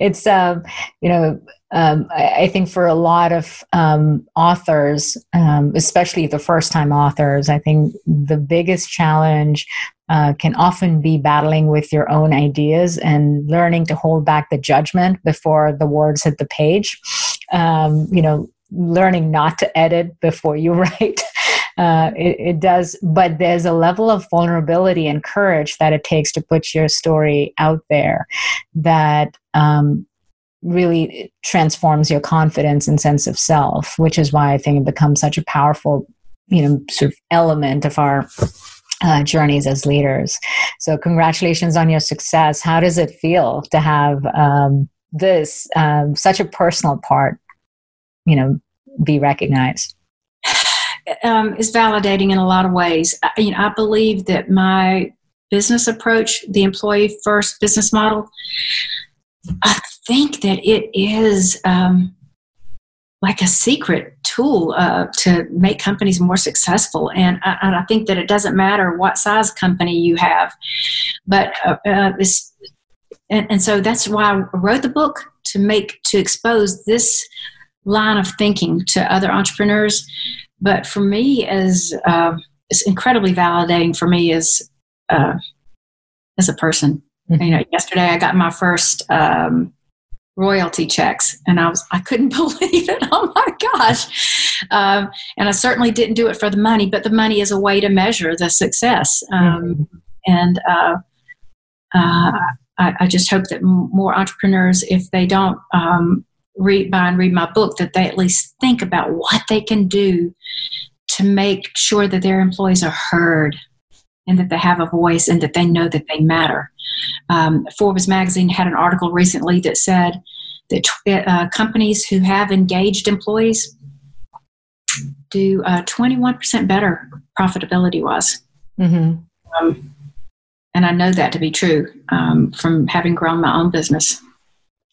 Speaker 2: It's, um, you know, um, I, think for a lot of um, authors, um, especially the first time authors, I think the biggest challenge uh, can often be battling with your own ideas and learning to hold back the judgment before the words hit the page. Um, you know, learning not to edit before you write uh, it, it, does but there's a level of vulnerability and courage that it takes to put your story out there that um, really transforms your confidence and sense of self which is why i think it becomes such a powerful you know sort of element of our uh, journeys as leaders. So congratulations on your success. How does it feel to have um, this um, such a personal part you know be recognized
Speaker 3: um, is validating in a lot of ways. I, you know, I believe that my business approach, the employee first business model, I think that it is um, like a secret tool uh, to make companies more successful. And I, and I, think that it doesn't matter what size company you have, but uh, uh, this, and, and so that's why I wrote the book to make to expose this line of thinking to other entrepreneurs but for me, as uh, it's incredibly validating for me as uh, as a person. Mm-hmm. You know, yesterday I got my first um, royalty checks, and I was I couldn't believe it. Oh my gosh! Um, and I certainly didn't do it for the money, but the money is a way to measure the success. Um, mm-hmm. And uh, uh, I, I, just hope that more entrepreneurs, if they don't um, read buy and read my book, that they at least think about what they can do to make sure that their employees are heard and that they have a voice and that they know that they matter. Um, Forbes magazine had an article recently that said that uh, companies who have engaged employees do uh, 21% better profitability wise. Mm-hmm. Um, and I know that to be true um, from having grown my own business.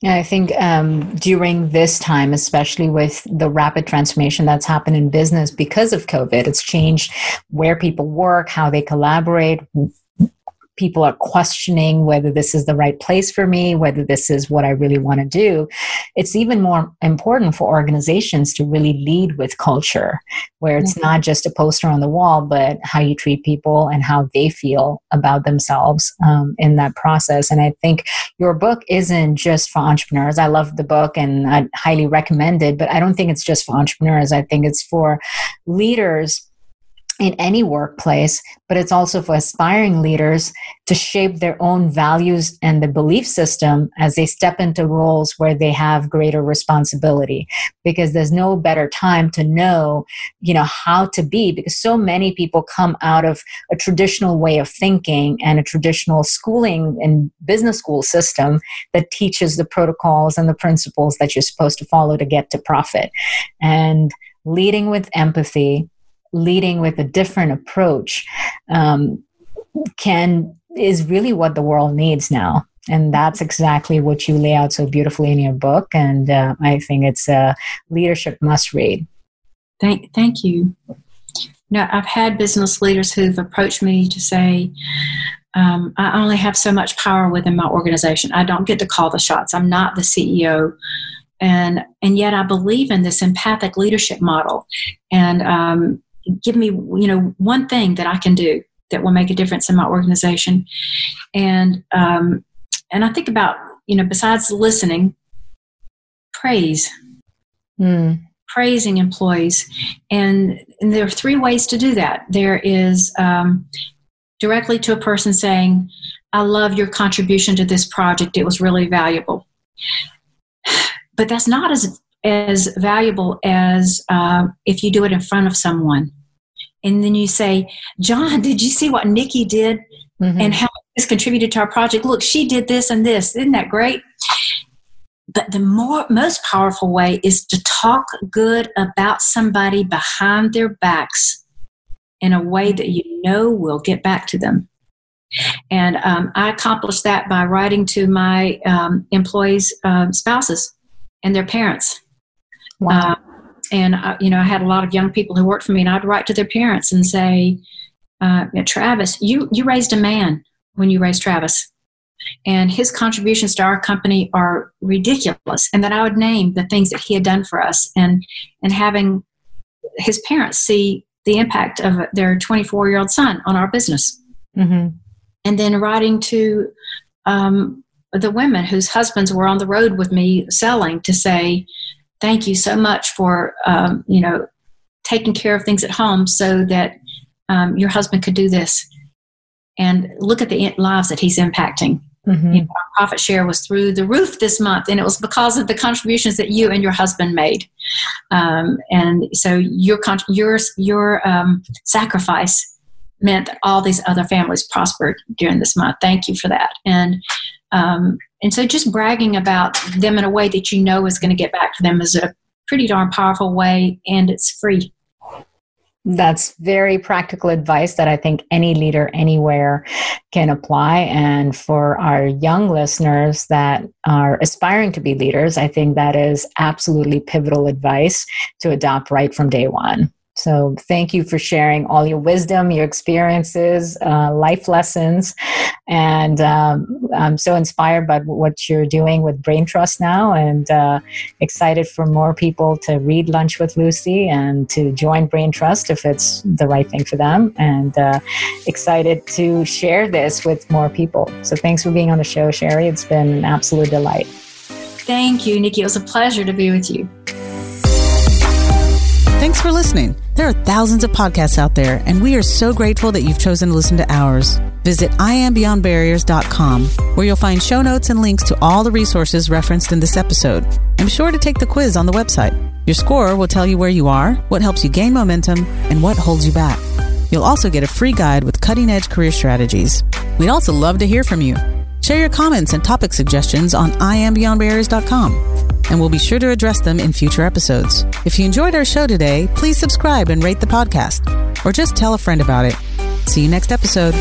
Speaker 2: Yeah, I think um, during this time, especially with the rapid transformation that's happened in business because of COVID, it's changed where people work, how they collaborate, people are questioning whether this is the right place for me, whether this is what I really want to do, it's even more important for organizations to really lead with culture, where it's mm-hmm. not just a poster on the wall, but how you treat people and how they feel about themselves um, in that process. And I think your book isn't just for entrepreneurs. I love the book and I highly recommend it, but I don't think it's just for entrepreneurs. I think it's for leaders in any workplace, but it's also for aspiring leaders to shape their own values and the belief system as they step into roles where they have greater responsibility. Because there's no better time to know, you know, how to be, because so many people come out of a traditional way of thinking and a traditional schooling and business school system that teaches the protocols and the principles that you're supposed to follow to get to profit. And leading with empathy leading with a different approach um, can is really what the world needs now. And that's exactly what you lay out so beautifully in your book. And uh, i think it's a leadership must read.
Speaker 3: Thank thank you. Now i've had business leaders who've approached me to say um, i only have so much power within my organization. I don't get to call the shots. I'm not the ceo and and yet i believe in this empathic leadership model. And um, give me you know one thing that i can do that will make a difference in my organization. And um, and i think about you know besides listening praise. Mm. praising employees. And, and, there are three ways to do that. There is um, directly to a person saying i love your contribution to this project. It was really valuable. But that's not as as valuable as uh, if you do it in front of someone. And then you say, John, did you see what Nikki did mm-hmm. and how this contributed to our project? Look, she did this and this. Isn't that great? But the more most powerful way is to talk good about somebody behind their backs in a way that you know will get back to them. And um, I accomplished that by writing to my um, employees' um, spouses and their parents Wow. Uh, and I, you know, I had a lot of young people who worked for me, and I'd write to their parents and say, uh, "Travis, you you raised a man when you raised Travis, and his contributions to our company are ridiculous." And that I would name the things that he had done for us, and and having his parents see the impact of their 24 year old son on our business, mm-hmm. and then writing to um, the women whose husbands were on the road with me selling to say thank you so much for um, you know taking care of things at home so that um, your husband could do this. And look at the lives that he's impacting. Mm-hmm. you know, our profit share was through the roof this month and it was because of the contributions that you and your husband made. Um, and so your your your um, sacrifice meant that all these other families prospered during this month. Thank you for that. And um, and so just bragging about them in a way that you know is going to get back to them is a pretty darn powerful way and it's free.
Speaker 2: That's very practical advice that I think any leader anywhere can apply. And for our young listeners that are aspiring to be leaders, I think that is absolutely pivotal advice to adopt right from day one. So thank you for sharing all your wisdom, your experiences, uh, life lessons. And um, I'm so inspired by what you're doing with Brain Trust now and uh, excited for more people to read Lunch with Lucy and to join Brain Trust if it's the right thing for them. And uh, excited to share this with more people. So thanks for being on the show, Sherry. It's been an absolute delight.
Speaker 3: Thank you, Nikki. It was a pleasure to be with you.
Speaker 1: Thanks for listening. There are thousands of podcasts out there, and we are so grateful that you've chosen to listen to ours. Visit iambeyondbarriers.com, where you'll find show notes and links to all the resources referenced in this episode. And be sure to take the quiz on the website. Your score will tell you where you are, what helps you gain momentum, and what holds you back. You'll also get a free guide with cutting edge career strategies. We'd also love to hear from you. Share your comments and topic suggestions on iambeyondbarriers.com and we'll be sure to address them in future episodes. If you enjoyed our show today, please subscribe and rate the podcast, or just tell a friend about it. See you next episode.